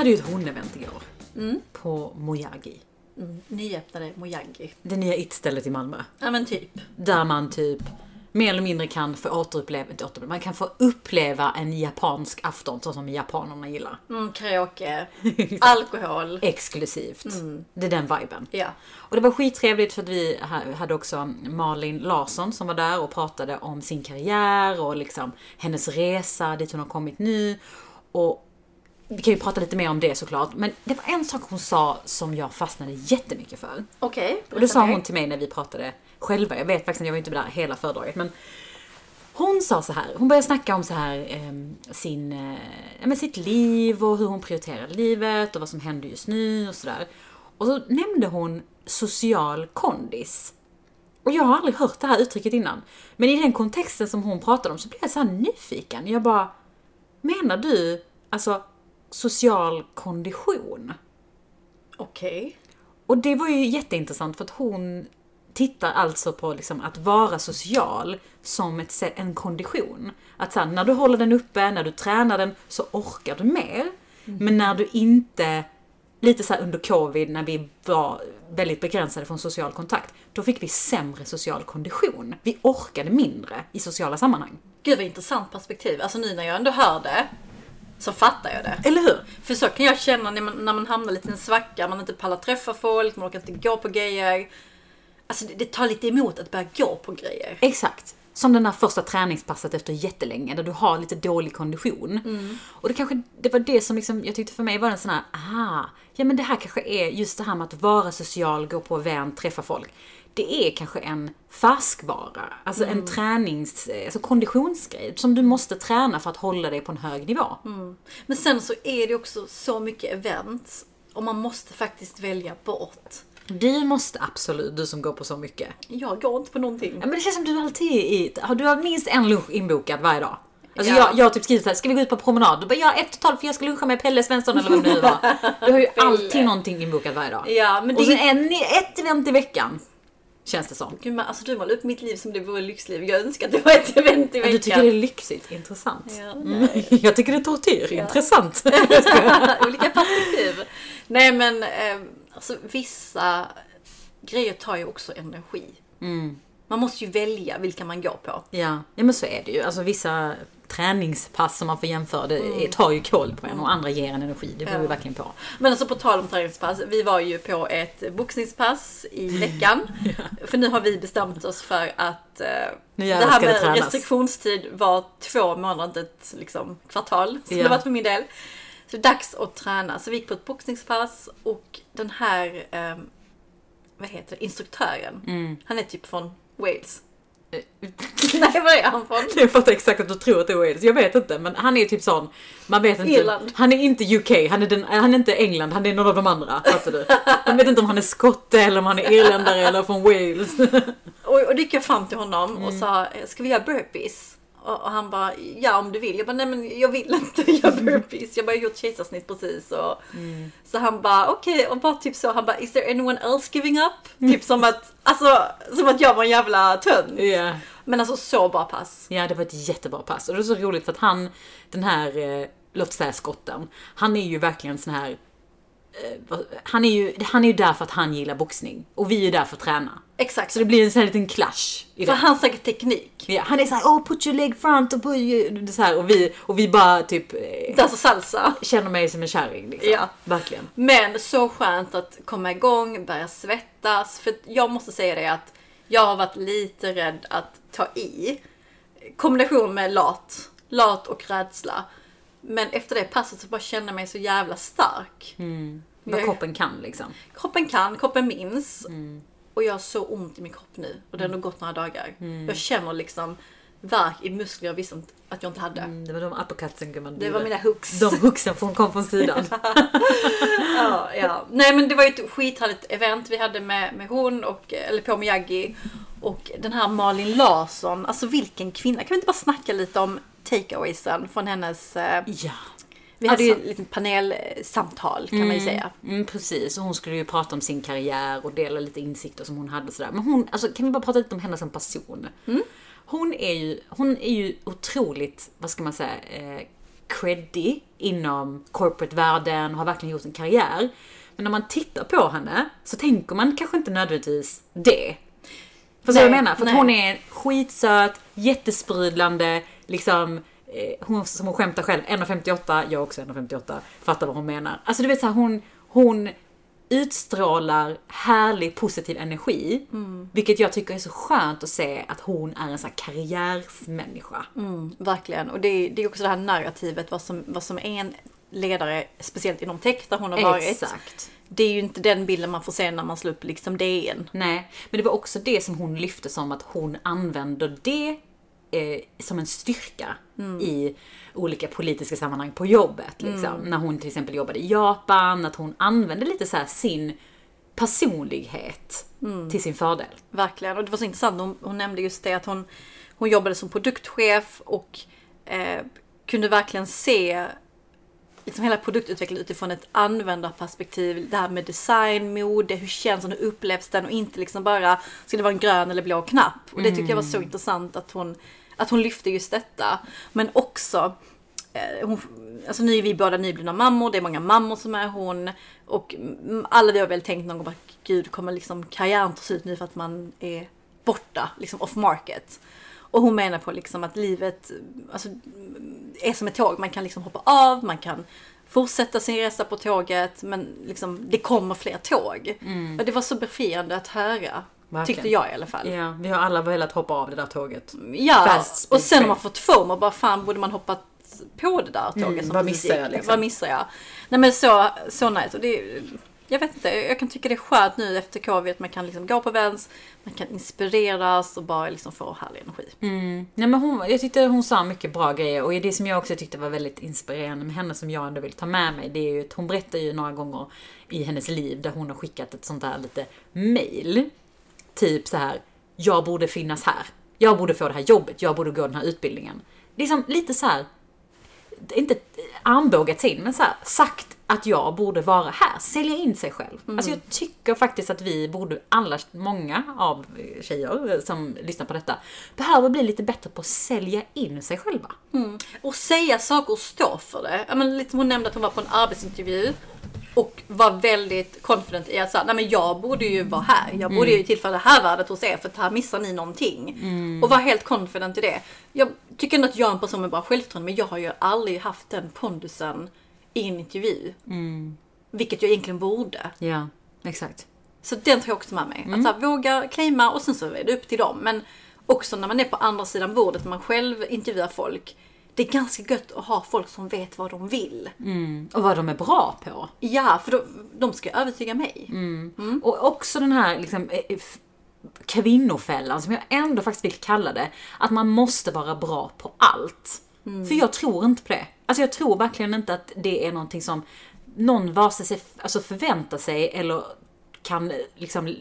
hade ju ett hon-event igår. På Mojagi. Mm, nyöppnade Mojagi. Det nya it-stället i Malmö. Ja men typ. Där man typ mer eller mindre kan få återuppleva, inte återuppleva, man kan få uppleva en japansk afton så som japanerna gillar. Mm, karaoke, alkohol. Exklusivt. Det är den viben. Ja. Och det var skittrevligt för att vi ha- hade också Malin Larsson som var där och pratade om sin karriär och liksom hennes resa dit hon har kommit nu. Och vi kan ju prata lite mer om det såklart. Men det var en sak hon sa som jag fastnade jättemycket för. Okej. Och det sa hon till mig när vi pratade själva. Jag vet faktiskt jag var inte där hela föredraget. Men hon sa så här, hon började snacka om så här ehm, sin, eh, men sitt liv och hur hon prioriterar livet och vad som händer just nu och sådär. Och så nämnde hon social kondis. Och jag har aldrig hört det här uttrycket innan. Men i den kontexten som hon pratade om så blev jag så nyfiken. Jag bara, menar du alltså social kondition? Okej. Och det var ju jätteintressant för att hon tittar alltså på liksom att vara social som ett, en kondition. Att så här, när du håller den uppe, när du tränar den så orkar du mer. Men när du inte, lite så här under covid när vi var väldigt begränsade från social kontakt, då fick vi sämre social kondition. Vi orkade mindre i sociala sammanhang. Gud vad intressant perspektiv. Alltså nu när jag ändå hör det så fattar jag det. Eller hur? För så kan jag känna när man, när man hamnar lite i en svacka, man inte pallar träffa folk, man orkar inte gå på grejer. Alltså det, det tar lite emot att börja gå på grejer. Exakt. Som den där första träningspasset efter jättelänge, där du har lite dålig kondition. Och det kanske, det var det som liksom, jag tyckte för mig var en sån här, aha, ja men det här kanske är just det här med att vara social, gå på event, träffa folk. Det är kanske en färskvara, alltså en tränings, alltså konditionsgrej som du måste träna för att hålla dig på en hög nivå. Men sen så är det också så mycket event och man måste faktiskt välja bort. Du måste absolut, du som går på så mycket. Jag går inte på någonting. Ja, men det känns som du alltid är i, har du har minst en lunch inbokad varje dag. Alltså Ja. jag, jag har typ skrivit såhär, ska vi gå ut på promenad? Du bara, ja ett totalt för jag ska luncha med Pelle Svensson eller vem det nu var. Du har ju alltid någonting inbokat varje dag. Ja, men det Och sen en, ett event i veckan. Känns det som. Gud, men alltså du målar upp mitt liv som det vore lyxliv. Jag önskar att det var ett event i Ja, veckan. Du tycker det är lyxigt, intressant. Ja, Mm, jag tycker det är tortyr, intressant. Olika perspektiv. Nej men eh, alltså vissa grejer tar ju också energi. Mm. Man måste ju välja vilka man går på. Ja, ja men så är det ju. Alltså vissa träningspass som man får jämföra, det Mm. tar ju koll på en och andra ger en energi. Det beror ju verkligen på. Men alltså på tal om träningspass. Vi var ju på ett boxningspass i veckan. För nu har vi bestämt oss för att eh, det här det med tränas. restriktionstid var två månader, inte ett liksom, kvartal. Som Ja. det varit för min del. Så det är dags att träna. Så vi gick på ett boxningspass och den här, eh, vad heter det, instruktören. Mm. Han är typ från Wales. Nej, var är han från? Jag fattar exakt att du tror att det är Wales. Jag vet inte, men han är typ sån. Man vet inte. Irland. Han är inte UK, han är, den, han är inte England, han är någon av de andra. Fattar du? Man vet inte om han är skotte eller om han är irländare eller från Wales. Och, och då gick jag fram till honom Mm. och sa, ska vi göra burpees? Och, han bara, ja om du vill. Jag bara, nej men jag vill inte göra burpees. Jag bara, jag har gjort kejsarsnitt precis. Och, Mm. Så han bara, okej. Och bara typ så, han bara, is there anyone else giving up? Typ som att, alltså, som att jag var en jävla tönt. Ja. Men alltså så bra pass. Ja, det var ett jättebra pass. Och det är så roligt för att han, den här, eh, låt säga skotten, han är ju verkligen sån här han är, ju, han är ju där för att han gillar boxning. Och vi är ju där för att träna. Exakt. Så det blir en sån här liten clash. I För det. han säkert teknik. Ja, han är såhär, oh put your leg front och put your... Så här, och, vi, och vi bara typ eh, Dansa salsa. känner mig som en kärring. Liksom. Ja. Verkligen. Men så skönt att komma igång, börja svettas. För jag måste säga det att jag har varit lite rädd att ta i. Kombination med lat. Lat och rädsla. Men efter det passet så bara känner jag mig så jävla stark. Vad Jag- kroppen kan liksom. Kroppen kan, kroppen minns. Mm. Och jag har så ont i min kropp nu. Och det har nog gått några dagar. Jag känner liksom värk i muskler jag visste att jag inte hade. Mm, det var de uppercutsen gumman. Det var mina hooks. De hooksen från, kom från sidan. Ja, ja. Nej men det var ju ett skithärligt event vi hade med, med hon och, eller på Miyagi. Och den här Malin Larsson, alltså vilken kvinna. Kan vi inte bara snacka lite om takeawaysen från hennes... Eh, ja. vi hade ju Alltså. ett litet panelsamtal kan man ju säga. Mm, precis, och hon skulle ju prata om sin karriär och dela lite insikter som hon hade sådär. Men hon, alltså kan vi bara prata lite om henne som person? Hon är ju, hon är ju otroligt, vad ska man säga, eh, creddig inom corporate-världen och har verkligen gjort en karriär. Men när man tittar på henne så tänker man kanske inte nödvändigtvis det. Förstår du vad jag menar? För hon är skitsöt, jättesprudlande, liksom eh, hon som hon skämtar själv, 1,58, jag också 1,58, fattar vad hon menar. Alltså du vet så här, hon, hon utstrålar härlig positiv energi. Vilket jag tycker är så skönt att se att hon är en sån här karriärsmänniska. Mm, verkligen. Och det är, det är också det här narrativet, vad som, vad som är en ledare, speciellt inom tech där hon har varit. Exakt. Det är ju inte den bilden man får se när man slår upp liksom DN. Nej, men det var också det som hon lyfte som att hon använder det eh, som en styrka i olika politiska sammanhang på jobbet. Liksom. När hon till exempel jobbade i Japan, att hon använde lite så här sin personlighet till sin fördel. Verkligen. Och det var så intressant, hon, hon nämnde just det att hon, hon jobbade som produktchef och eh, kunde verkligen se liksom hela produktutvecklingen utifrån ett användarperspektiv. Det här med design, mode, hur känns den, hur upplevs den och inte liksom bara ska det vara en grön eller blå knapp. Och det tyckte jag var så intressant att hon, att hon lyfte just detta. Men också eh, hon, alltså nu är vi båda nyblivna mammor, det är många mammor som är hon. Och mm, alla vi har väl tänkt någon gång att gud kommer liksom karriären ta slut nu för att man är borta, liksom off market. Och hon menar på liksom att livet alltså, är som ett tåg, man kan liksom hoppa av, man kan fortsätta sin resa på tåget men liksom, det kommer fler tåg. Och det var så befriande att höra. Verkligen. Tyckte jag i alla fall. Ja, vi har alla velat hoppa av det där tåget. Ja, Fast och sen har man fått FOMO och bara fan borde man hoppat på det där tåget Mm, som vad missar jag, liksom? Vad missar jag? Nej men så, så nice. Och det, jag vet inte, jag kan tycka det är skönt nu efter covid att man kan liksom gå på events, man kan inspireras och bara liksom få härlig energi. Mm. Nej, men hon, jag tyckte hon sa mycket bra grejer och det som jag också tyckte var väldigt inspirerande med henne som jag ändå vill ta med mig det är ju att hon berättar ju några gånger i hennes liv där hon har skickat ett sånt där lite mail. Typ så här, jag borde finnas här. Jag borde få det här jobbet, jag borde gå den här utbildningen. Det är som lite så här, inte armbågat in, men så här, sagt att jag borde vara här. Sälja in sig själv. Alltså jag tycker faktiskt att vi borde, alla, många av tjejer som lyssnar på detta, behöver bli lite bättre på att sälja in sig själva. Och säga saker och stå för det. Men lite, hon nämnde att hon var på en arbetsintervju och var väldigt confident i att säga, nej men jag borde ju vara här. Jag borde ju tillföra det här värdet hos er för att här missar ni någonting. Och var helt confident i det. Jag tycker ändå att jag är en person med bra självförtroende men jag har ju aldrig haft den pondusen i en intervju. Vilket jag egentligen borde. Ja, exakt. Så den tar jag också med mig. Att så här, våga claima och sen så är det upp till dem. Men också när man är på andra sidan bordet, när man själv intervjuar folk. Det är ganska gött att ha folk som vet vad de vill. Och vad de är bra på. Ja, för då, de ska övertyga mig. Och också den här liksom, eh, f- kvinnofällan som jag ändå faktiskt vill kalla det. Att man måste vara bra på allt. För jag tror inte på det. Alltså jag tror verkligen inte att det är någonting som någon vare sig alltså förväntar sig eller kan liksom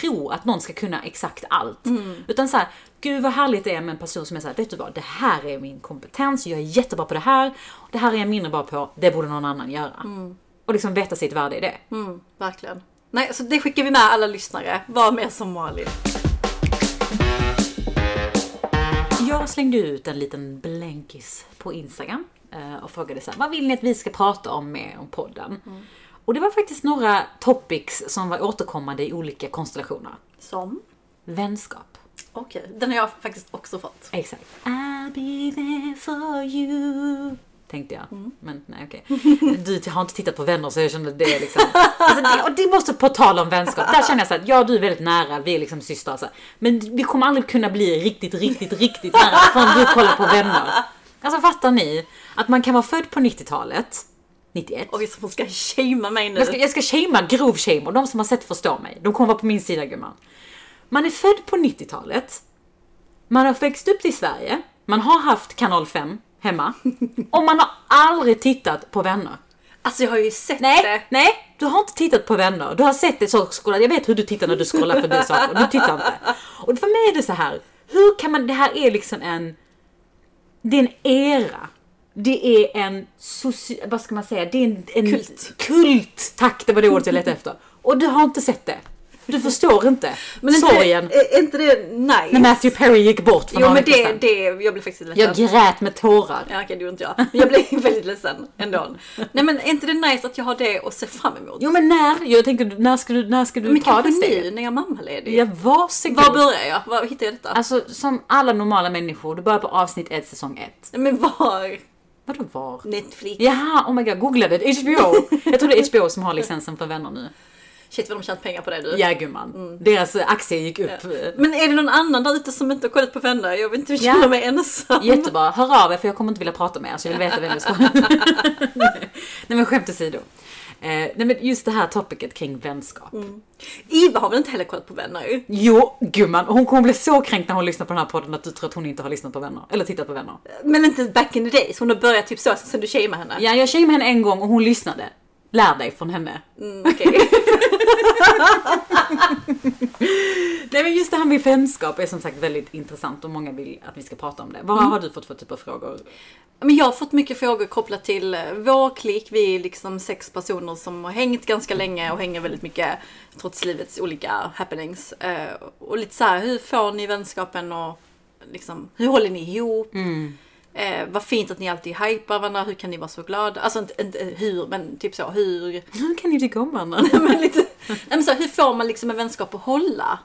tro att någon ska kunna exakt allt. Utan så här, gud vad härligt det är med en person som är så här, vet du vad, det här är min kompetens, jag är jättebra på det här, det här är jag mindre bra på, det borde någon annan göra. Och liksom veta sitt värde i det. Mm, verkligen. Nej, så det skickar vi med alla lyssnare. Var mer som Malin. Jag slängde ut en liten blänkis på Instagram eh, och frågade så här, vad vill ni att vi ska prata om med om podden? Och det var faktiskt några topics som var återkommande i olika konstellationer. Som? Vänskap. Okej, den har jag faktiskt också fått. Exakt. I'll be there for you. Tänkte jag. Men nej okej. Du har inte tittat på vänner så jag kände det liksom. Alltså, det, och det måste på tal om vänskap. Där känner jag så att ja du är väldigt nära, vi är liksom systrar. Så. här. Men vi kommer aldrig kunna bli riktigt, riktigt, riktigt nära förrän du kollar på vänner. Alltså fattar ni? Att man kan vara född på 90-talet. 91. Och visst hon ska shamea mig nu. Jag ska, jag ska shamea, grov shame och de som har sett förstår mig. De kommer vara på min sida gumman. Man är född på 90-talet. Man har växt upp i Sverige. Man har haft kanal 5 hemma. Och man har aldrig tittat på vänner. Alltså jag har ju sett Nej, det. nej, du har inte tittat på vänner. Du har sett det så scrollat. Jag vet hur du tittar när du scrollar förbi saker. Du tittar inte. Och för mig är det så här. Hur kan man, det här är liksom en, det är en era. Det är en, soci, vad ska man säga, det är en, en Kult. kult. Tack, det var det ordet jag letade efter. Och du har inte sett det. Du förstår inte. Men inte Sorgen. Det, är inte det nice? När Matthew Perry gick bort för Jo men det, det, jag blev faktiskt ledsen. Jag grät med tårar. Ja okej det gjorde inte jag. Men jag blev väldigt ledsen ändå. Nej men är inte det nice att jag har det att se fram emot? Jo men när? Jag tänker, när ska du, när ska du men ta det kanske steget? nu när jag är mammaledig. Ja, varsågod. Var börjar jag? Var hittar jag detta? Alltså som alla normala människor, du börjar på avsnitt 1 säsong 1. Men var? Vadå var? Netflix? Jaha, oh my god, googlade det. HBO. Jag tror det är HBO som har licensen för vänner nu. Shit vad de tjänat pengar på det du. Ja gumman. Deras aktie gick upp. Men är det någon annan där ute som inte har kollat på vänner? Jag vill inte Ja. känna mig ensam. Jättebra, hör av er för jag kommer inte vilja prata med er så jag vill veta vem vi ska Nej men skämt åsido. Eh, nej men just det här topicet kring vänskap. Iva har väl inte heller kollat på vänner? Jo gumman, hon kommer bli så kränkt när hon lyssnar på den här podden att du tror att hon inte har lyssnat på vänner. Eller tittat på vänner. Men inte back in the days. Hon har börjat typ så sen du shameade henne. Ja, jag shameade henne en gång och hon lyssnade. Lär dig från henne. Mm, okej. Nej men just det här med vänskap är som sagt väldigt intressant och många vill att vi ska prata om det. Vad har du fått för typ av frågor? Men jag har fått mycket frågor kopplat till eh, vår klick. Vi är liksom sex personer som har hängt ganska länge och hänger väldigt mycket trots livets olika happenings. Eh, Och lite så här, hur får ni vänskapen och liksom, hur håller ni ihop? Eh, vad fint att ni alltid hypar varandra, hur kan ni vara så glada? Alltså inte, inte hur, men typ så, hur? Hur kan ni tycka om varandra? men lite, nej, men så, här, hur får man liksom en vänskap att hålla?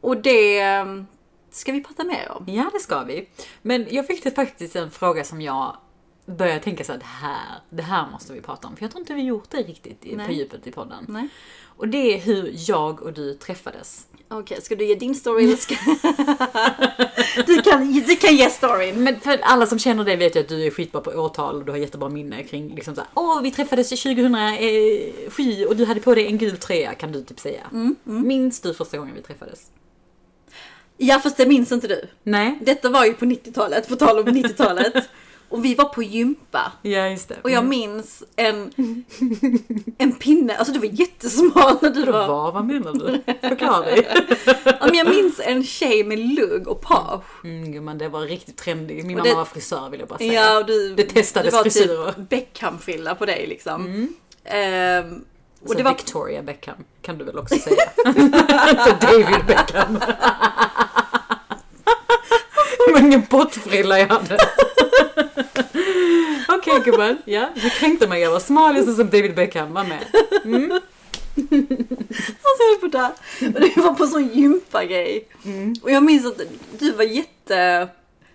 Och det eh, ska vi prata mer om. Ja, det ska vi. Men jag fick det faktiskt en fråga som jag började tänka så här, det här, det här måste vi prata om. För jag tror inte vi gjort det riktigt i, på djupet i podden. Nej. Och det är hur jag och du träffades. Okej, ska du ge din story eller ska... du, kan, du kan ge storyn. Men för alla som känner dig vet ju att du är skitbra på årtal och du har jättebra minne kring liksom såhär, åh vi träffades 2007 och du hade på dig en gul tröja kan du typ säga. Minns du första gången vi träffades? Ja, fast det minns inte du. Nej? Detta var ju på 90-talet, på tal om 90-talet. Och vi var på gympa. Ja just det. Och jag minns en, en pinne, alltså du var jättesmal när du var... Vad, vad menar du? Förklara dig. Ja, men jag minns en tjej med lugg och page. Mm, gumman, det var riktigt trendigt. Min Och mamma det- var frisör vill jag bara säga. Ja, och du, Det testades det var frisyrer. typ Beckham-frilla på dig liksom. Ehm, och Så det var Victoria Beckham kan du väl också säga? Inte David Beckham. Var ingen pottfrilla jag hade. Okej gumman, ja, du kränkte mig. Jag var smal, jag som David Beckham var med. Alltså jag höll på där. Och det var på en sån gympagrej. Mm. Och jag minns att du var jätte...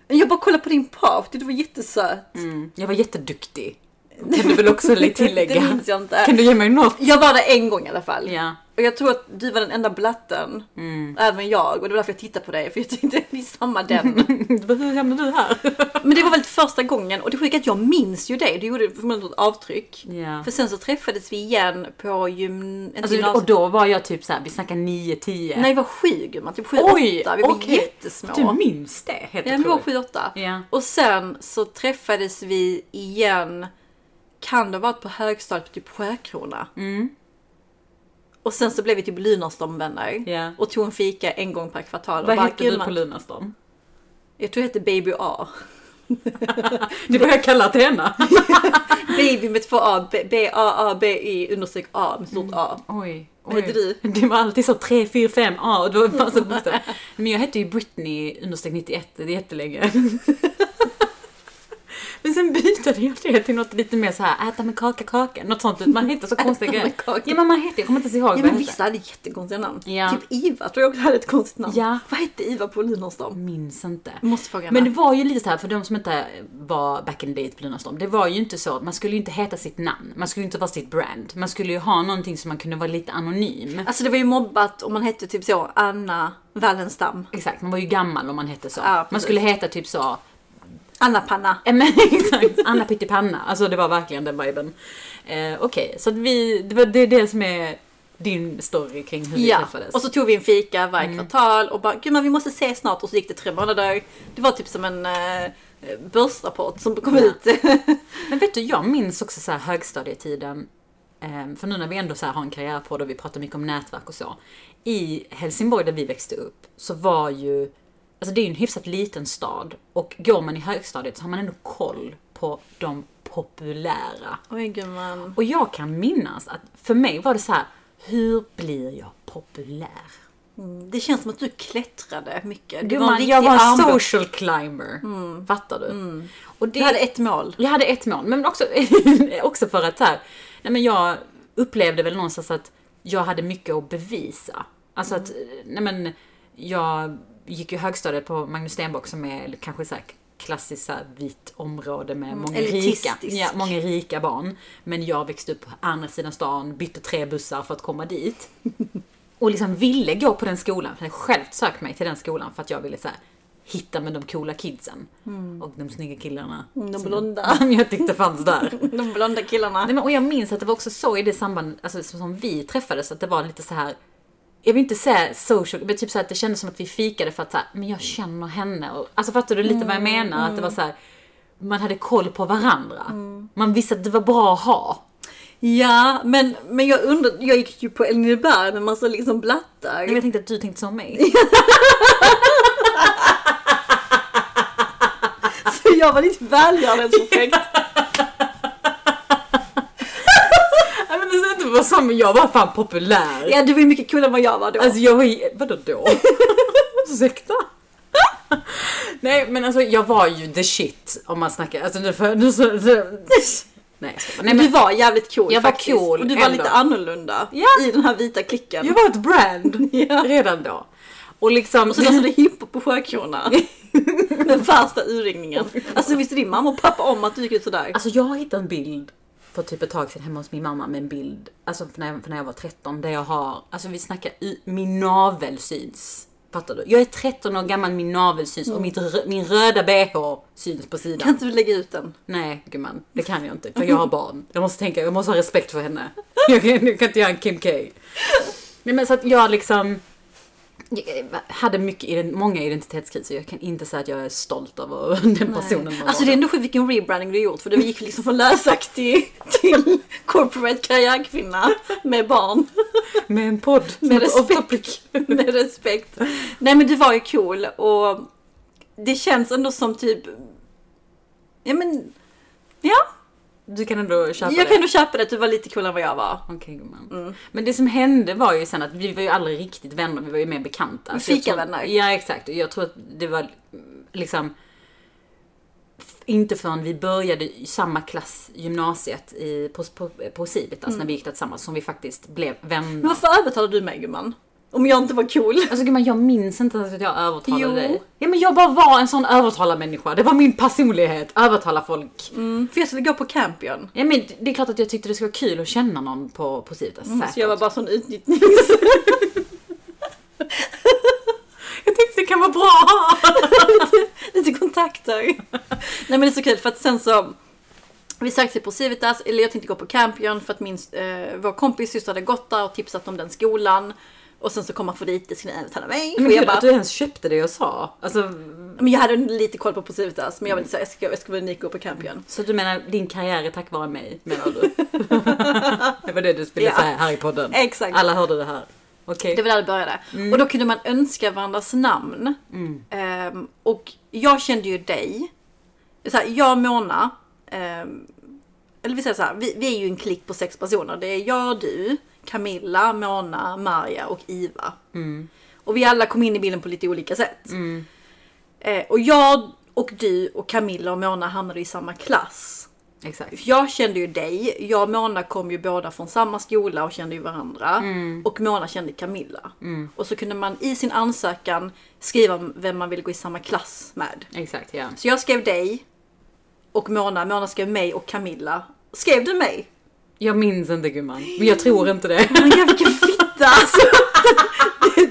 Jag bara kollade på din page, du var jättesöt. Mm, jag var jätteduktig. Kan du väl också tillägga? Det minns jag inte. Kan du ge mig något? Jag var där en gång i alla fall. Ja. Och jag tror att du var den enda blatten. Mm. Även jag. Och det var därför jag tittade på dig. För jag tänkte, vi är samma den. Hur hamnade du här? Men det var väl första gången. Och det sjuka är att jag minns ju dig. Du gjorde förmodligen ett avtryck. Ja. För sen så träffades vi igen på gym... Alltså, gymnasiet. och då var jag typ såhär, vi snackar 9-10. Nej, vi var sju gumman. Typ sju, Oj, åtta. Vi var okej. jättesmå. Du minns det? Helt Ja, vi var otroligt. sju, åtta. Ja. Och sen så träffades vi igen. Kan det ha varit på högstadiet på typ Sjökrona? Mm. Och sen så blev vi typ Lunarstorm-vänner. Ja. Och tog en fika en gång per kvartal. Vad hette du på Lunarstorm? Jag tror det hette Baby A. Det var jag kallat henne. Baby med två A. B-A-A-B-Y understreck A med stort A. Oj. Vad heter du? Det var alltid så 3, 4, 5 A och det var massa bokstäver. Men jag hette ju Britney understreck 91, det är jättelänge. Men sen bytte jag det till något lite mer så här äta med kaka kaka. Något sånt. Man heter så konstiga grejer. Ja men man heter, jag kommer inte ens ihåg Ja vad men vissa hade jättekonstiga namn. Ja. Typ Iva tror jag också hade ett konstigt namn. Ja. Vad hette Iva på Lunarstorm? Minns inte. Måste fråga Men det var ju lite så här för de som inte var back in the days på Lunarstorm. Det var ju inte så, man skulle ju inte heta sitt namn. Man skulle ju inte vara sitt brand. Man skulle ju ha någonting som man kunde vara lite anonym. Alltså det var ju mobbat om man hette typ så Anna Wallenstam. Exakt, man var ju gammal om man hette så. Ja, man skulle heta typ så, Anna Panna. Ja, men exakt. Anna Pyttipanna. Alltså det var verkligen den viben. Eh, Okej, så att vi, det, var, det är det som är din story kring hur vi Ja, träffades. och så tog vi en fika varje Mm. kvartal och bara gud men vi måste ses snart och så gick det tre månader. Det var typ som en eh, börsrapport som kom Ja. ut. Men vet du, jag minns också så här högstadietiden. eh, För nu när vi ändå så här har en karriär på det och vi pratar mycket om nätverk och så. I Helsingborg där vi växte upp så var ju, alltså det är ju en hyfsat liten stad. Och går man i högstadiet så har man ändå koll på de populära. Oj gumman. Och jag kan minnas att för mig var det så här, hur blir jag populär. Det känns som att du klättrade mycket. Du var en jag var en social climber. Fattar du? Och det, Du hade ett mål. Jag hade ett mål, men också, också för att här, nej men jag upplevde väl någonstans att jag hade mycket att bevisa. Alltså att, nej men, jag gick ju högstadiet på Magnus Stenbock som är kanske så här klassiskt så här vit område med många rika, ja, många rika barn. Men jag växte upp på andra sidan stan, bytte tre bussar för att komma dit. Och liksom ville gå på den skolan, för jag själv sökt mig till den skolan för att jag ville så här, hitta med de coola kidsen. Och de snygga killarna. Mm, de som blonda. jag- jag tyckte fanns där. De blonda killarna. Nej, men, och jag minns att det var också så i det samband, alltså som, som vi träffades, att det var lite så här. Jag vill inte säga social, men typ så att det kändes som att vi fikade för att så här, men jag känner henne. Och, alltså fattar du lite vad jag menar? Att det var så här, man hade koll på varandra. Man visste att det var bra att ha. Ja, men, men jag undrar, jag gick ju på Elinberg med massa liksom blattar. Men jag tänkte att du tänkte som mig. Så jag var lite välgörenhetsprojekt. Nej vara som, jag var fan populär. Ja, du var ju mycket coolare än vad jag var då. Alltså jag var ju, vadå då? Ursäkta? Nej men alltså jag var ju the shit om man snackar, alltså nu för, nu så, så Nej. Nej du men var jävligt cool Jag var faktiskt. cool Och du var ändå. lite annorlunda Ja. i den här vita klicken. jag var ett brand Ja. redan då. Och liksom... Och så dansade du hiphop på Sjökrona. Den värsta urringningen. Alltså visste din mamma och pappa om att du gick ut sådär? Alltså jag har hittat en bild för typ ett tag sedan hemma hos min mamma med en bild, alltså för när jag, för när jag var 13, där jag har, alltså vi snackar, min navel syns. Fattar du? Jag är 13 år gammal, min navel syns och mitt, min röda bh syns på sidan. Kan inte du lägga ut den? Nej gumman, det kan jag inte för jag har barn. Jag måste tänka, jag måste ha respekt för henne. Jag kan, jag kan inte göra en Kim K. Nej men så att jag liksom jag hade mycket, många identitetskriser. Jag kan inte säga att jag är stolt över den personen man Alltså det är då. ändå sjukt vilken rebranding du har gjort för du gick liksom från läsaktig till corporate karriärkvinna med barn. Med en podd. Med respekt. med respekt. Nej men du var ju cool och det känns ändå som typ... Ja men... Ja, Du kan ändå köpa jag det. kan ändå köpa det du var lite coolare än vad jag var. Okej gumman. Mm. Men det som hände var ju sen att vi var ju aldrig riktigt vänner, vi var ju mer bekanta. Jag Fikavänner. Ja exakt. Jag tror att det var liksom inte förrän vi började i samma klass gymnasiet i, på, på, på Civitas Mm. när vi gick där tillsammans som vi faktiskt blev vänner. Men varför övertalade du mig gumman? Om jag inte var cool? Alltså gumman jag minns inte ens att jag övertalade Jo. dig. Ja men jag bara var en sån övertalarmänniska. Det var min personlighet. Övertala folk. Mm, för jag skulle gå på Campion. Ja men det är klart att jag tyckte det skulle vara kul att känna någon på, på Civitas. Så säkert. jag var bara sån utnyttnings... jag tyckte det kan vara bra ha. lite kontakter. Nej men det är så kul för att sen så vi sökte på Civitas, eller jag tänkte gå på Campion för att min, eh, vår kompis syster hade gått där och tipsat om den skolan. Och sen så kom Afrodite skulle övertala mig. Men och jag kul bara, att du ens köpte det jag sa. Alltså, men jag hade lite koll på på Civitas men jag lite såhär, jag ska, jag ska väl gå på Campion. så du menar din karriär är tack vare mig, menar du? det var det du skulle Ja. säga här i podden. Exakt. Alla hörde det här. Okej. Det var där det började. Och då kunde man önska varandras namn. Ehm, och jag kände ju dig. Så här, jag och Mona. ehm, eller vi säger så här, vi, vi är ju en klick på sex personer. Det är jag, du, Camilla, Mona, Maria och Iva. Och vi alla kom in i bilden på lite olika sätt. Eh, och jag och du och Camilla och Mona hamnade i samma klass. Exakt. Jag kände ju dig, jag och Mona kom ju båda från samma skola och kände ju varandra. Och Mona kände Camilla. Och så kunde man i sin ansökan skriva vem man ville gå i samma klass med. Exakt, ja. Så jag skrev dig och Mona, Mona skrev mig och Camilla. Skrev du mig? Jag minns inte gumman, men jag tror inte det. Men jag vilken fitta alltså!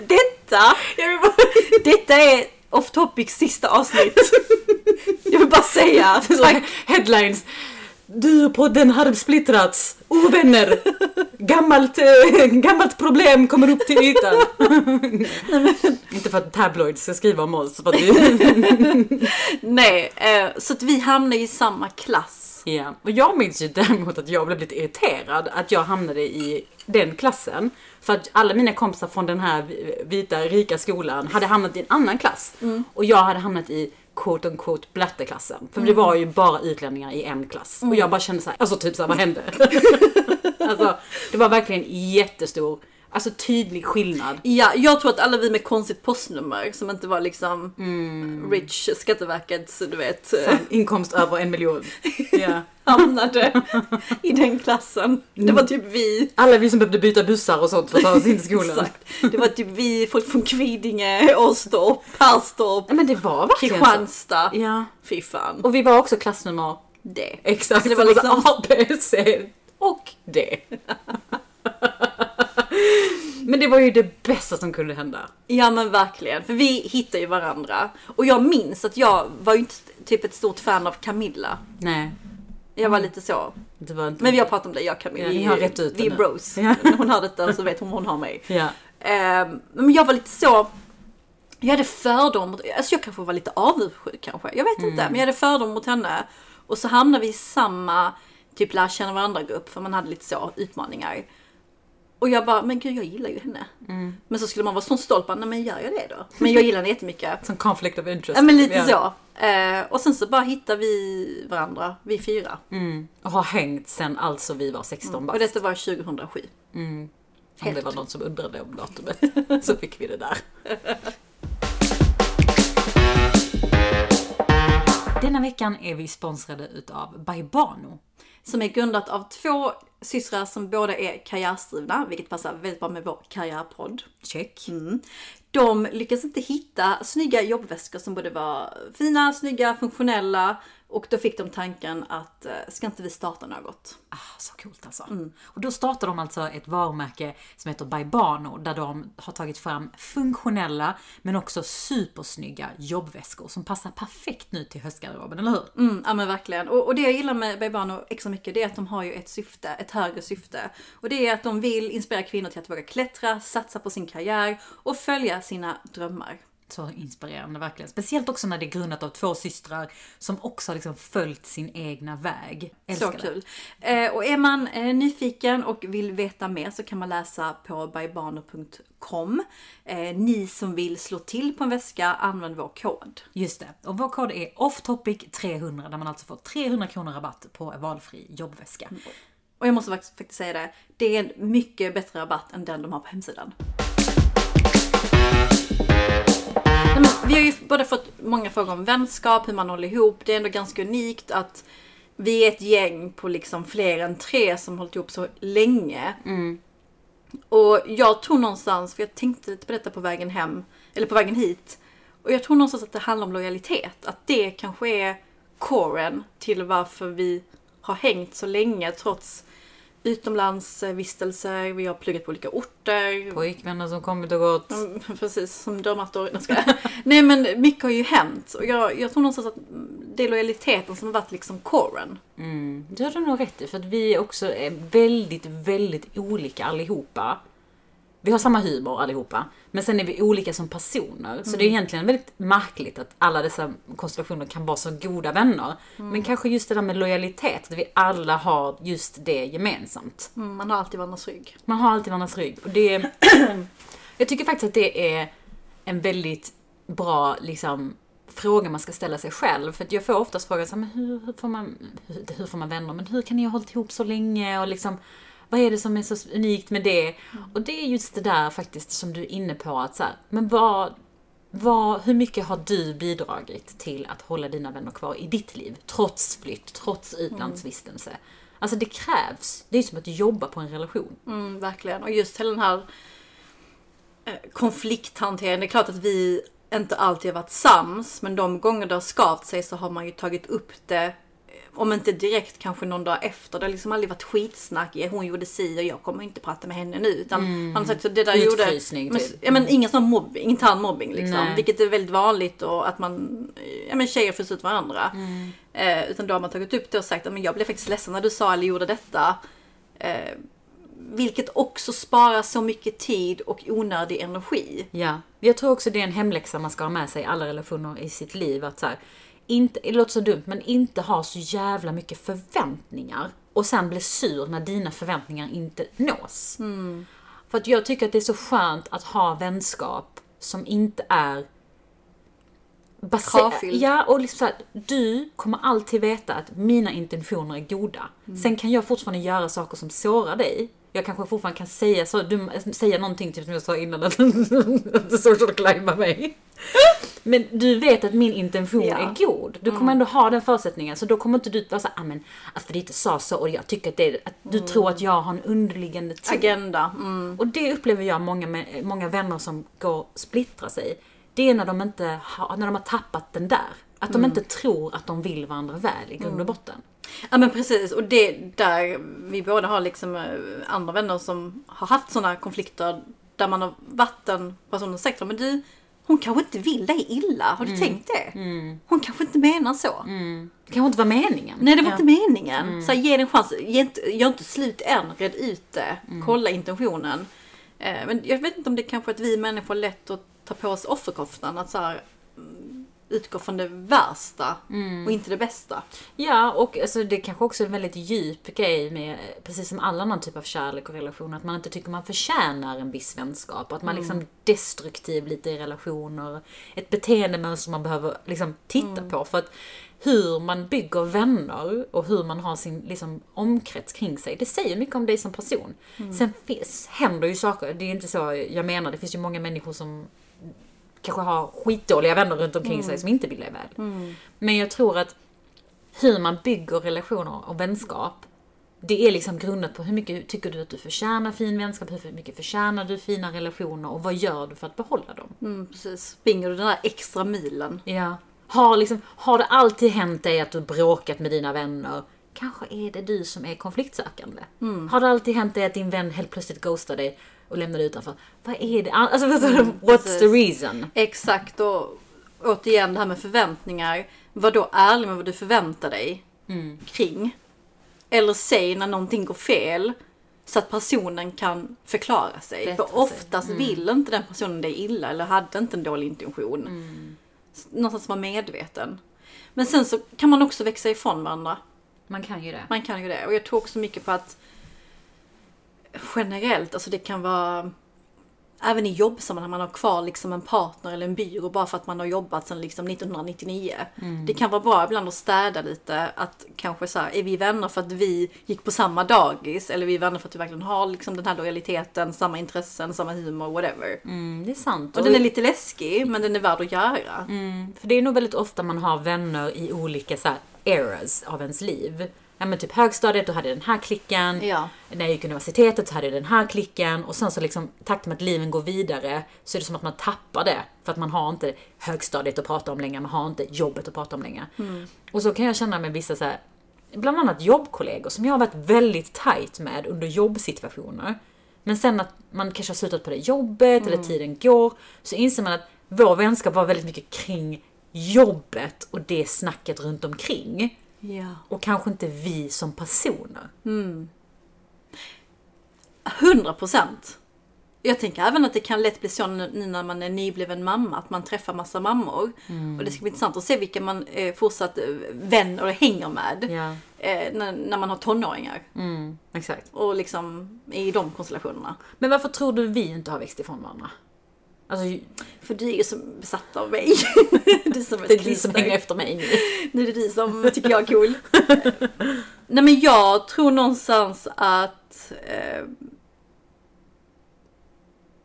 Detta, detta är off topic sista avsnitt. Jag vill bara säga tack. Headlines. Du podden har splittrats. Ovänner. Gammalt, eh, gammalt problem kommer upp till ytan. Inte för att tabloids ska skriva om oss. För att vi... Nej, eh, så att vi hamnade i samma klass. Ja. Och jag minns ju däremot att jag blev lite irriterad att jag hamnade i den klassen. För att alla mina kompisar från den här vita rika skolan hade hamnat i en annan klass. Och jag hade hamnat i quote on quote blatteklassen. För det var ju bara utlänningar i en klass. Och jag bara kände så här, alltså typ så här, vad hände? alltså det var verkligen jättestor Alltså tydlig skillnad. Ja, jag tror att alla vi med konstigt postnummer som inte var liksom Mm. Rich, Skatteverkets, du vet, Så, inkomst över en miljon. Ja. hamnade i den klassen. Det var typ vi. Alla vi som behövde byta bussar och sånt för att ta oss in till skolan. Exakt. Det var typ vi, folk från Kvidinge, Åstorp, Perstorp, men det var verkligen så. Kristianstad. Ja. Fy fan. Och vi var också klassnummer det. exakt. Det Det var var liksom- A, B, C och D. men det var ju det bästa som kunde hända. Ja men verkligen, för vi hittar ju varandra. Och jag minns att jag var ju inte typ ett stort fan av Camilla. Nej, Jag var lite så. det var inte... Men vi har pratat om det, jag och Camilla. Ja, Vi- har rätt ut det Vi är bros. Ja. Hon hör detta så vet hon hon har mig. Ja. Ehm, men jag var lite så. Jag hade fördom mot, alltså jag kanske var lite avundsjuk kanske. Jag vet inte, men jag hade fördom mot henne. Och så hamnade vi i samma typ lära känna varandra grupp för man hade lite så utmaningar. Och jag bara, men gud jag gillar ju henne. Men så skulle man vara så stolt, bara, nej men gör jag det då? Men jag gillar henne jättemycket. Som conflict of interest. Ja men lite Ja. så. Eh, och sen så bara hittar vi varandra, vi fyra. Mm. Och har hängt sen alltså vi var 16 Och bast. detta var 2007. Om det var någon som undrade om datumet så fick vi det där. Denna veckan är vi sponsrade utav Baibano. Som är grundat av två systrar som båda är karriärstrivna, vilket passar väldigt bra med vår karriärpodd. Check. De lyckas inte hitta snygga jobbväskor som både var fina, snygga, funktionella och då fick de tanken att eh, ska inte vi starta något? Ah, så coolt alltså. Och då startar de alltså ett varumärke som heter Baibano där de har tagit fram funktionella men också supersnygga jobbväskor som passar perfekt nu till höstgarderoben, eller hur? Mm, ja men verkligen. Och, och det jag gillar med Baibano extra mycket det är att de har ju ett syfte, ett högre syfte. Och det är att de vill inspirera kvinnor till att våga klättra, satsa på sin karriär och följa sina drömmar. Så inspirerande verkligen. Speciellt också när det är grundat av två systrar som också har liksom följt sin egna väg. Älskar Så kul. Eh, och är man eh, nyfiken och vill veta mer så kan man läsa på bybano.com. Eh, ni som vill slå till på en väska, använd vår kod. Just det. Och vår kod är offtopic300 där man alltså får 300 kronor rabatt på valfri jobbväska. Och jag måste faktiskt, faktiskt säga det, det är en mycket bättre rabatt än den de har på hemsidan. Nej, men vi har ju både fått många frågor om vänskap, hur man håller ihop. Det är ändå ganska unikt att vi är ett gäng på liksom fler än tre som hållit ihop så länge. Och jag tror någonstans, för jag tänkte lite på detta på vägen hem, eller på vägen hit. Och jag tror någonstans att det handlar om lojalitet. Att det kanske är coren till varför vi har hängt så länge trots utomlandsvistelser, vi har pluggat på olika orter. Pojkvänner som kommit och gått. Mm, Precis, som dörrmattor. Nej, men mycket har ju hänt. Och jag, jag tror någonstans att det är lojaliteten som har varit liksom coren. Mm, det har du nog rätt i, för att vi också är väldigt, väldigt olika allihopa. Vi har samma humor allihopa, men sen är vi olika som personer. Så det är egentligen väldigt märkligt att alla dessa konstellationer kan vara så goda vänner. Men kanske just det där med lojalitet, att vi alla har just det gemensamt. Mm, man har alltid varandras rygg. Man har alltid varandras rygg. Och det, jag tycker faktiskt att det är en väldigt bra liksom, fråga man ska ställa sig själv. För jag får oftast frågan så här, men hur, hur, får man, hur, hur får man vänner? Men hur kan ni ha hållit ihop så länge? Och liksom, vad är det som är så unikt med det? Och det är just det där faktiskt som du är inne på att så här, men vad, vad, hur mycket har du bidragit till att hålla dina vänner kvar i ditt liv? Trots flytt, trots utlandsvistelse. Alltså det krävs. Det är som att jobba på en relation. Mm, verkligen. Och just hela den här eh, konflikthanteringen. Det är klart att vi inte alltid har varit sams, men de gånger det har skavt sig så har man ju tagit upp det om inte direkt kanske någon dag efter. Det har liksom aldrig varit skitsnack. Hon gjorde si och jag kommer inte prata med henne nu. Utan man har sagt så det där gjorde... Utfrysning, Men, typ. ja, men ingen sån mobbing, intern mobbing liksom. Nej. Vilket är väldigt vanligt och att man, ja men tjejer fryser ut varandra. Eh, utan då har man tagit upp det och sagt att men jag blev faktiskt ledsen när du sa eller gjorde detta. Eh, vilket också sparar så mycket tid och onödig energi. Ja, jag tror också det är en hemläxa man ska ha med sig i alla relationer i sitt liv. Att så här, inte, det låter så dumt, men inte ha så jävla mycket förväntningar. Och sen bli sur när dina förväntningar inte nås. För att jag tycker att det är så skönt att ha vänskap som inte är Kravfylld. Ja, och liksom så här, du kommer alltid veta att mina intentioner är goda. Sen kan jag fortfarande göra saker som sårar dig. Jag kanske fortfarande kan säga så, du, säga någonting typ som jag sa innan att du social climbar mig. Men du vet att min intention Ja. är god. Du kommer ändå ha den förutsättningen. Så då kommer inte du vara såhär, ah, men Afrodite sa så och jag tycker att det är, att du tror att jag har en underliggande tro. Agenda. Mm. Och det upplever jag många, många vänner som går splittrar sig. Det är när de inte har, när de har tappat den där. Att de inte tror att de vill varandra väl i grund och botten. Ja men precis och det där vi båda har liksom eh, andra vänner som har haft sådana konflikter där man har varit en person och sagt men du hon kanske inte vill dig illa, har du tänkt det? Hon kanske inte menar så. Det kanske inte var meningen. Nej det var Ja. inte meningen. Så här, ge det en chans, ge inte, gör inte slut än, red ut det, kolla intentionen. Eh, men jag vet inte om det är kanske att vi människor har lätt att ta på oss offerkoftan, att så här, mm, utgå från det värsta och inte det bästa. Ja, och alltså, det kanske också är en väldigt djup grej med, precis som all annan typ av kärlek och relation, att man inte tycker man förtjänar en viss vänskap. Att man liksom är destruktiv lite i relationer. Ett beteendemönster man behöver liksom titta på. För att hur man bygger vänner och hur man har sin liksom, omkrets kring sig, det säger mycket om dig som person. Sen finns, händer ju saker, det är inte så jag menar, det finns ju många människor som kanske har skitdåliga vänner runt omkring sig som inte vill dig väl. Men jag tror att hur man bygger relationer och vänskap, det är liksom grundat på hur mycket tycker du att du förtjänar fin vänskap, hur mycket förtjänar du fina relationer och vad gör du för att behålla dem? Mm, precis. Springer du den där extra milen? Ja. Har, liksom, har det alltid hänt dig att du bråkat med dina vänner? Kanske är det du som är konfliktsökande. Har det alltid hänt dig att din vän helt plötsligt ghostar dig och lämnar dig utanför? Vad är det? Alltså, what's the reason? Exakt och återigen det här med förväntningar. Var då ärlig med vad du förväntar dig kring. Eller säg när någonting går fel. Så att personen kan förklara sig. Bättre För oftast vill inte den personen dig illa eller hade inte en dålig intention. Någonstans vara medveten. Men sen så kan man också växa ifrån varandra. Man kan ju det. Man kan ju det. Och jag tror också mycket på att generellt, alltså det kan vara även i jobbsammanhang, man har kvar liksom en partner eller en byrå bara för att man har jobbat sedan liksom 1999. Det kan vara bra ibland att städa lite, att kanske så här, är vi vänner för att vi gick på samma dagis? Eller är vi vänner för att vi verkligen har liksom den här lojaliteten, samma intressen, samma humor, whatever. Mm, det är sant. Och den är lite läskig, men den är värd att göra. Mm, för det är nog väldigt ofta man har vänner i olika så här, eras av ens liv. Ja men typ högstadiet, då hade jag den här klicken. Ja. När jag gick universitetet så hade jag den här klicken. Och sen så liksom, takt med att liven går vidare, så är det som att man tappar det. För att man har inte högstadiet att prata om längre, man har inte jobbet att prata om längre. Och så kan jag känna med vissa så här, bland annat jobbkollegor som jag har varit väldigt tight med under jobbsituationer. Men sen att man kanske har slutat på det jobbet eller tiden går, så inser man att vår vänskap var väldigt mycket kring jobbet och det snacket runt omkring. Ja. Och kanske inte vi som personer. 100 procent. Jag tänker även att det kan lätt bli så nu när man är nybliven mamma, att man träffar massa mammor. Och det ska bli intressant att se vilka man eh, fortsatt eh, vänner och hänger med. Eh, när, när man har tonåringar. mm, exakt. Och liksom i de konstellationerna. Men varför tror du vi inte har växt ifrån varandra? Alltså, det För du är ju så besatt av mig. du som ett är du som hänger efter mig nu. Nu är det du som tycker jag är cool. Nej men jag tror någonstans att eh,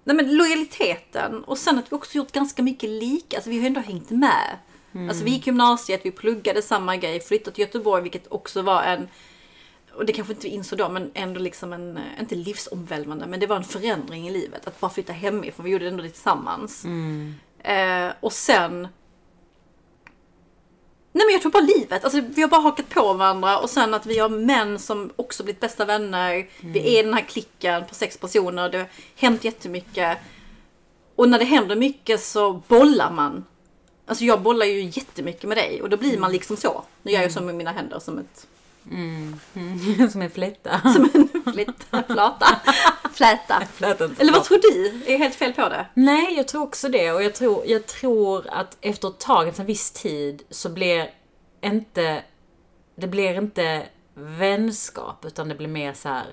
Nej men lojaliteten och sen att vi också gjort ganska mycket lika. Alltså vi har ändå hängt med. Alltså vi gick gymnasiet, vi pluggade samma grej, flyttade till Göteborg vilket också var en och det kanske inte vi insåg då, men ändå liksom en, eh, inte livsomvälvande, men det var en förändring i livet. Att bara flytta hemifrån, vi gjorde det ändå det tillsammans. Eh, och sen Nej men jag tror bara livet, alltså vi har bara hakat på varandra och sen att vi har män som också blivit bästa vänner. Vi är den här klicken på sex personer, det har hänt jättemycket. Och när det händer mycket så bollar man. Alltså jag bollar ju jättemycket med dig och då blir man liksom så. Nu gör jag så med mina händer som ett som en flätta. som en flitta, flata, fläta. Fläten. Eller vad tror du? Är helt fel på det? Nej, jag tror också det. Och jag tror, jag tror att efter ett tag, efter en viss tid, så blir inte... Det blir inte vänskap, utan det blir mer så här.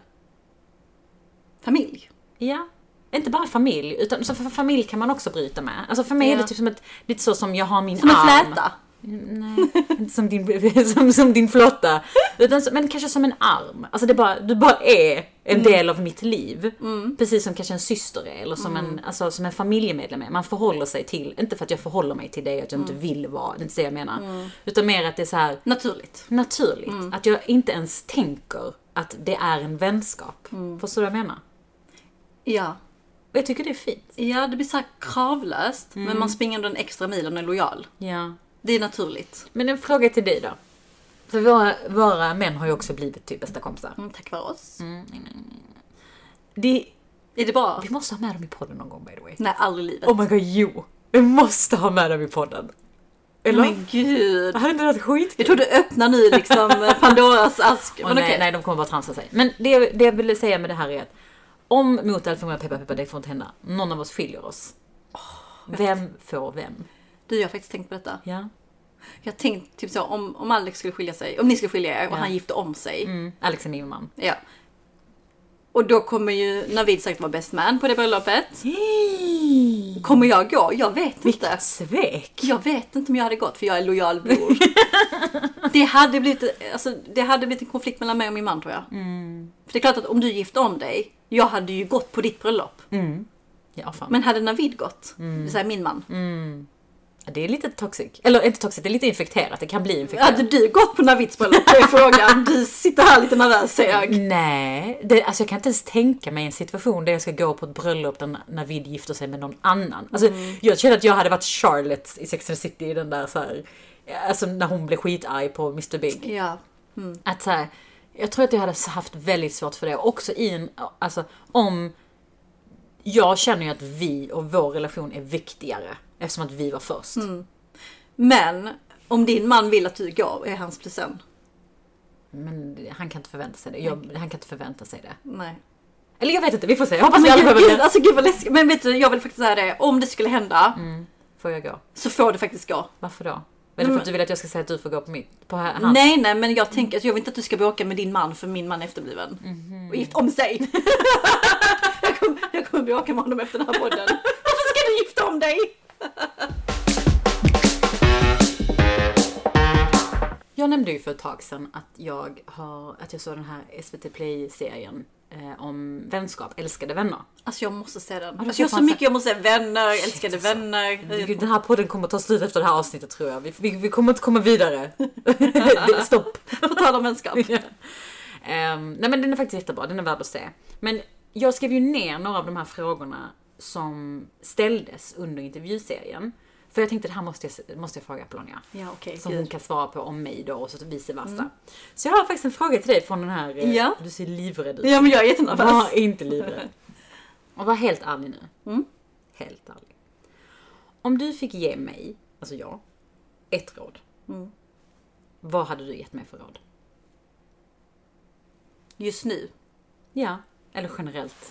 Familj. Ja. Inte bara familj, utan så för familj kan man också bryta med. Alltså för mig är Ja. det typ som ett, lite så som jag har min Som en arm. fläta. Nej, inte som din, som, som din flotta. Utan, men kanske som en arm. Alltså det bara, du bara är En del av mitt liv. Mm. Precis som kanske en syster är eller som, en, alltså, som en familjemedlem är. Man förhåller sig till, inte för att jag förhåller mig till dig att jag Mm. inte vill vara, det är inte det jag menar. Utan mer att det är så här Naturligt. naturligt. Mm. Att jag inte ens tänker att det är en vänskap. Mm. Förstår du vad jag menar? Ja. Och jag tycker det är fint. Ja, det blir så här kravlöst, men man springer ändå den extra milen och är lojal. Ja. Det är naturligt. Men en fråga till dig då. För våra, våra män har ju också blivit typ bästa kompisar. Mm, tack vare oss. Det, Är det bra? vi måste ha med dem i podden någon gång by the way. Nej, aldrig i livet. Oh my god, jo! Vi måste ha med dem i podden. Eller? Men gud. Det hade inte varit skitkul? Jag tror du öppnar nu liksom Pandoras ask. Men nej, okej. nej, de kommer bara tramsa sig. Men det, det jag ville säga med det här är att om mot all förmodan, peppa peppa, det får inte hända. Någon av oss skiljer oss. vem får vem? Du, jag har faktiskt tänkt på detta. Ja. Jag har tänkt typ så om, om Alex skulle skilja sig, om ni skulle skilja er och Ja. han gifte om sig. Mm, Alex är min man. Ja. Och då kommer ju Navid säkert vara best man på det bröllopet. Kommer jag gå? Jag vet inte. Vilket svek! Jag vet inte om jag hade gått för jag är lojal bror. det, hade blivit, alltså, det hade blivit en konflikt mellan mig och min man tror jag. För det är klart att om du gifte om dig, jag hade ju gått på ditt bröllop. Ja, fan. Men hade Navid gått, det vill säga min man, Ja, Det är lite toxic. Eller inte toxic, det är lite infekterat. Det kan bli infekterat. hade du gått på Navids bröllop? Det är frågan. Du sitter här lite nervös ser jag. Nej, det, alltså jag kan inte ens tänka mig en situation där jag ska gå på ett bröllop där Navid gifter sig med någon annan. Alltså, Jag känner att jag hade varit Charlotte i Sex and the City i den där så här, alltså när hon blev skitarg på Mr Big. Ja. Att så här, jag tror att jag hade haft väldigt svårt för det. Också i en, alltså om jag känner ju att vi och vår relation är viktigare eftersom att vi var först. Men om din man vill att du går, är hans plus en? Men han kan inte förvänta sig det. Jag, han kan inte förvänta sig det. Nej. Eller jag vet inte, vi får se. Jag hoppas Men jag gud, behöver det. alltså gud vad läskigt. Men vet du, jag vill faktiskt säga det. Om det skulle hända Får jag gå? så får du faktiskt gå. Varför då? Det för men- att du vill att jag ska säga att du får gå på mitt? På hans? Nej, nej, men jag tänker att jag vill inte att du ska bråka med din man för min man är efterbliven. Mhm. Och gift om sig. jag, kommer, jag kommer bråka med honom efter den här podden. Varför ska du gifta om dig? Jag nämnde ju för ett tag sedan att jag, har, att jag såg den här SVT Play-serien eh, om vänskap, älskade vänner. Alltså jag måste se den. Alltså jag har så mycket jag måste säga. Vänner, älskade alltså. vänner. Gud, Den här podden kommer ta slut efter det här avsnittet tror jag. Vi, vi, vi kommer inte komma vidare. Stopp. På tal om vänskap. Ja. Ehm, nej men den är faktiskt jättebra, den är värd att se. Men jag skrev ju ner några av de här frågorna som ställdes under intervjuserien. För jag tänkte det här måste jag, måste jag fråga Apollonia. Ja okej, Som hon gud. kan svara på om mig då och så vice versa. Så jag har faktiskt en fråga till dig från den här, eh, Ja. du ser livrädd ut. Ja men jag är jättenervös. Var inte livrädd. Och var helt ärlig nu. Mm. Helt ärlig. Om du fick ge mig, alltså jag, ett råd. Mm. Vad hade du gett mig för råd? Just nu. Ja, eller generellt.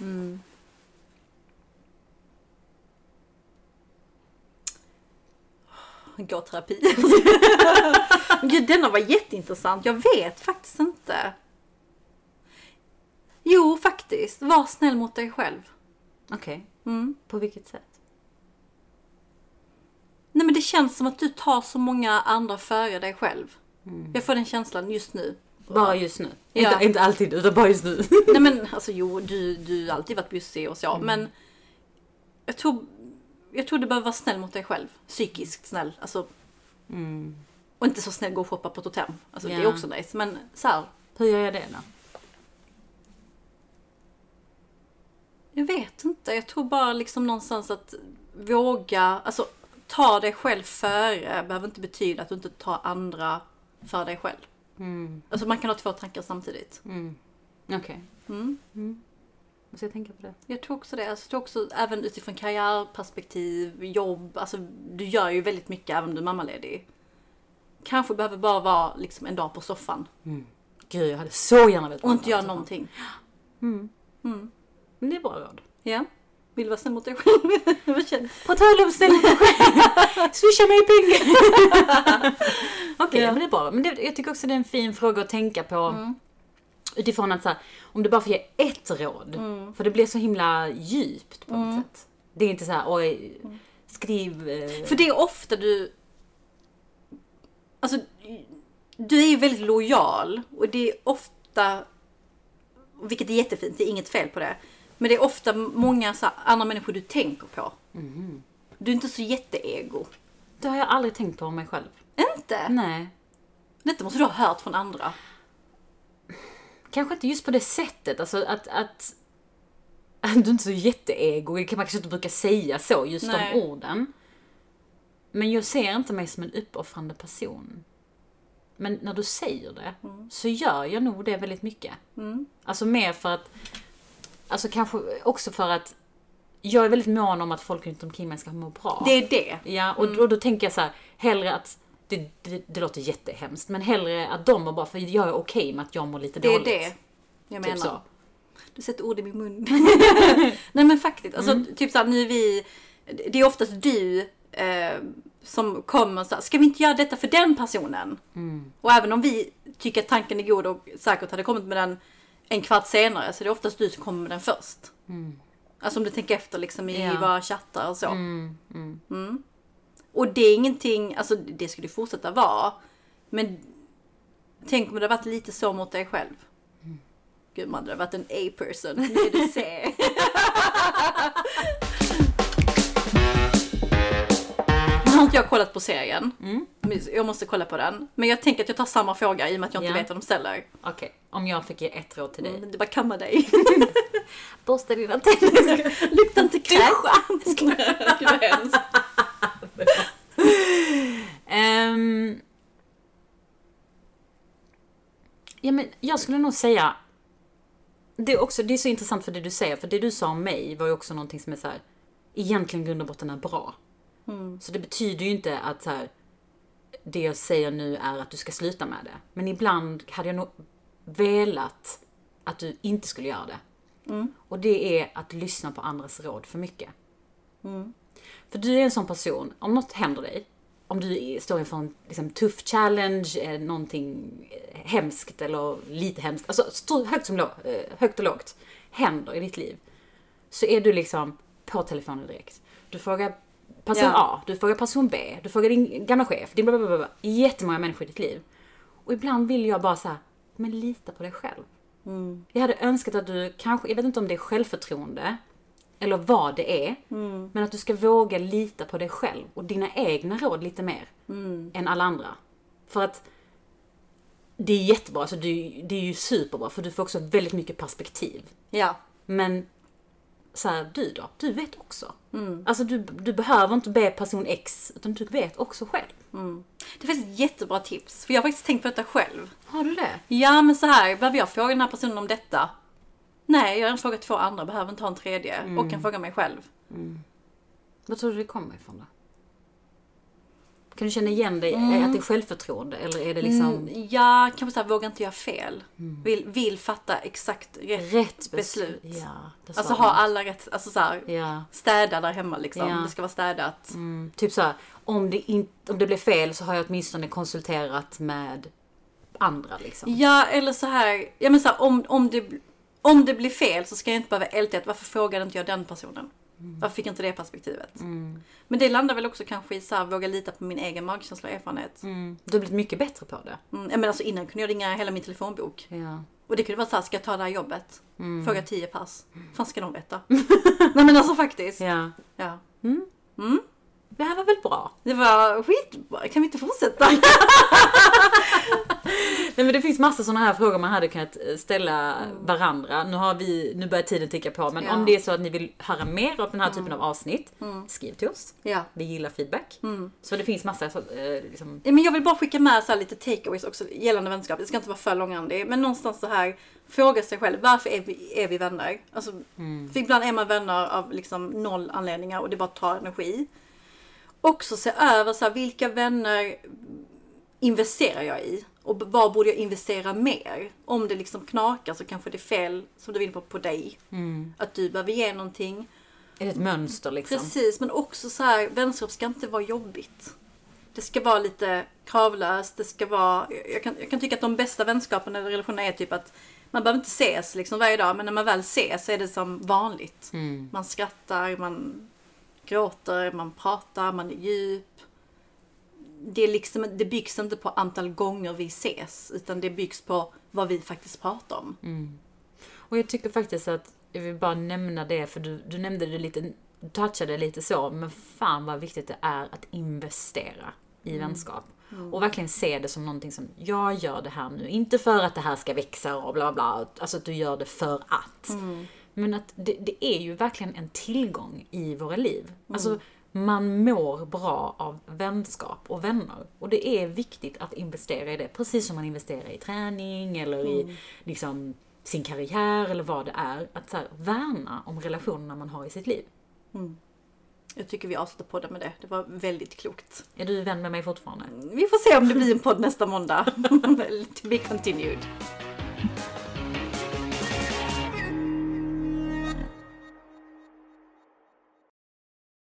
Gå terapi. Gud denna var jätteintressant. Jag vet faktiskt inte. Jo faktiskt. Var snäll mot dig själv. Okej. Mm. På vilket sätt? Nej men det känns som att du tar så många andra före dig själv. Jag får den känslan just nu. Bara just nu? Ja. Inte, inte alltid, utan bara just nu. Nej men alltså jo, du, du har alltid varit bussig och så. Men jag tror, jag tror du behöver vara snäll mot dig själv. Psykiskt snäll. Alltså, Och inte så snäll gå och shoppa på hotell. Alltså det är också nice. Men så här, Hur gör jag det då? jag vet inte. Jag tror bara liksom någonstans att våga, alltså ta dig själv före behöver inte betyda att du inte tar andra för dig själv. Alltså man kan ha två tankar samtidigt. Okej. Mm. Måste jag tänka på det? Jag tror också det. Alltså, jag tror också även utifrån karriärperspektiv, jobb. Alltså du gör ju väldigt mycket även om du är mammaledig. Kanske behöver bara vara liksom en dag på soffan Gud, jag hade så gärna velat och inte göra någonting. Men det är bra råd. Ja. Vill du vara snäll mot dig själv? På tal om snäll mot dig själv. Swisha mig pengar. Okej, Ja. men det är bra. Men det, jag tycker också det är en fin fråga att tänka på. Utifrån att så här, om du bara får ge ett råd. För det blir så himla djupt på något sätt. Det är inte så här, oj, skriv... eh, För det är ofta du... Alltså, du är ju väldigt lojal och det är ofta vilket är jättefint, det är inget fel på det. Men det är ofta många så här, andra människor du tänker på. Du är inte så jätteego. Det har jag aldrig tänkt på om mig själv. Inte? Nej. Detta måste du ha hört från andra. Kanske inte just på det sättet, alltså att, att, att du inte är så jätteego. Man kanske inte brukar säga så, just Nej. de orden. Men jag ser inte mig som en uppoffrande person. Men när du säger det, så gör jag nog det väldigt mycket. Alltså mer för att, alltså kanske också för att jag är väldigt mån om att folk runt omkring mig ska må bra. Det är det. Ja, och då, då tänker jag så här, hellre att, det, det, det låter jättehemskt, men hellre att de mår bra, för jag är okej med att jag mår lite Det är dåligt. det jag menar. Typ så. Du sätter ord i min mun. Nej men faktiskt, alltså Mm. typ såhär nu är vi, det är oftast du eh, som kommer så här, ska vi inte göra detta för den personen? Mm. Och även om vi tycker att tanken är god och säkert hade kommit med den en kvart senare så är det oftast du som kommer med den först. Alltså om du tänker efter liksom i Mm. Ja. våra chattar och så. Mm, mm. Mm. Och det är ingenting, alltså det skulle ju fortsätta vara. Men tänk om det hade varit lite så mot dig själv. Gud man, det hade varit en A-person. Nu är det C. Nu har inte jag kollat på serien. Men Jag måste kolla på den. Men jag tänker att jag tar samma fråga i och med att jag inte Ja. vet vad de ställer. Okej, om jag fick ge ett råd till dig. Men det bara kamma dig. Borsta dina tänder. Lukta inte kräk. Gud vad hemskt. Ehm, ja, men jag skulle nog säga... Det är, också, det är så intressant för det du säger, för det du sa om mig var ju också någonting som är så här, egentligen grund och botten är bra. Så det betyder ju inte att så här, det jag säger nu är att du ska sluta med det. Men ibland hade jag nog velat att du inte skulle göra det. Och det är att lyssna på andras råd för mycket. För du är en sån person, om något händer dig, om du står inför en liksom, tuff challenge, eh, någonting eh, hemskt eller lite hemskt, alltså högt, som eh, högt och lågt, händer i ditt liv. Så är du liksom på telefonen direkt. Du frågar person Ja. A, du frågar person B, du frågar din gamla chef, din blablabla. Jättemånga människor i ditt liv. Och ibland vill jag bara säga, men lita på dig själv. Jag hade önskat att du kanske, jag vet inte om det är självförtroende, eller vad det är, men att du ska våga lita på dig själv och dina egna råd lite mer än alla andra. För att det är jättebra, alltså det, det är ju superbra för du får också väldigt mycket perspektiv. Ja. Men så här, du då? Du vet också. Alltså du, du behöver inte be person X, utan du vet också själv. Det finns ett jättebra tips. För jag har faktiskt tänkt på detta själv. Har du det? Ja men så här, behöver jag fråga den här personen om detta? Nej, jag har frågat två andra, behöver inte ha en tredje. Och kan fråga mig själv. Vad tror du det kommer ifrån då? Kan du känna igen dig, att det är självförtroende eller är det liksom Mm, ja, kanske såhär, vågar inte göra fel. Vill, vill fatta exakt rätt. rätt beslut. Ja, det Alltså ha alla rätt, alltså såhär, Ja. städa där hemma liksom. Ja. Det ska vara städat. Mm, typ så här, om det, in, om det blir fel så har jag åtminstone konsulterat med andra liksom. Ja, eller så här, ja men så här, om, om, det, om det blir fel så ska jag inte behöva älta att varför frågade inte jag den personen? Varför fick jag inte det perspektivet? Men det landar väl också kanske i så här, våga lita på min egen magkänsla och erfarenhet. Mm. Du har blivit mycket bättre på det. Mm, men alltså innan kunde jag ringa hela min telefonbok. Ja. Och det kunde vara så här, ska jag ta det här jobbet? Fråga tio pass. fan ska de veta? Nej men alltså faktiskt. ja. Ja. Det här var väl bra? Det var skitbra, kan vi inte fortsätta? Nej men det finns massa sådana här frågor man hade kunnat eh, ställa varandra. Nu, har vi, nu börjar tiden ticka på men Ja. om det är så att ni vill höra mer av den här typen av avsnitt, skriv till oss. ja. Vi gillar feedback. Så det finns massa så, eh, liksom, Ja, Men jag vill bara skicka med så lite takeaways också gällande vänskap. Det ska inte vara för långrandig. Men någonstans så här, fråga sig själv, varför är vi, är vi vänner? Alltså, För ibland är man vänner av liksom noll anledningar och det bara tar energi. Också se över så här, vilka vänner investerar jag i? Och vad borde jag investera mer? Om det liksom knakar så kanske det är fel, som du vill på, på dig. Att du behöver ge någonting. är det ett mönster liksom? Precis, men också så här, vänskap ska inte vara jobbigt. Det ska vara lite kravlöst, det ska vara... Jag kan, jag kan tycka att de bästa vänskaperna eller relationerna är typ att man behöver inte ses liksom varje dag, men när man väl ses så är det som vanligt. Man skrattar, man gråter, man pratar, man är djup. Det, är liksom, det byggs inte på antal gånger vi ses, utan det byggs på vad vi faktiskt pratar om. Och jag tycker faktiskt att, jag vill bara nämna det, för du, du nämnde det lite, du touchade lite så, men fan vad viktigt det är att investera i vänskap. Och verkligen se det som någonting som, jag gör det här nu, inte för att det här ska växa och bla bla, alltså att du gör det för att. Men att det, det är ju verkligen en tillgång i våra liv. Alltså, man mår bra av vänskap och vänner. Och det är viktigt att investera i det, precis som man investerar i träning eller i liksom, sin karriär eller vad det är. Att så här, värna om relationerna man har i sitt liv. Jag tycker vi avslutar podden med det. Det var väldigt klokt. Är du vän med mig fortfarande? Vi får se om det blir en podd nästa månda. to be continued.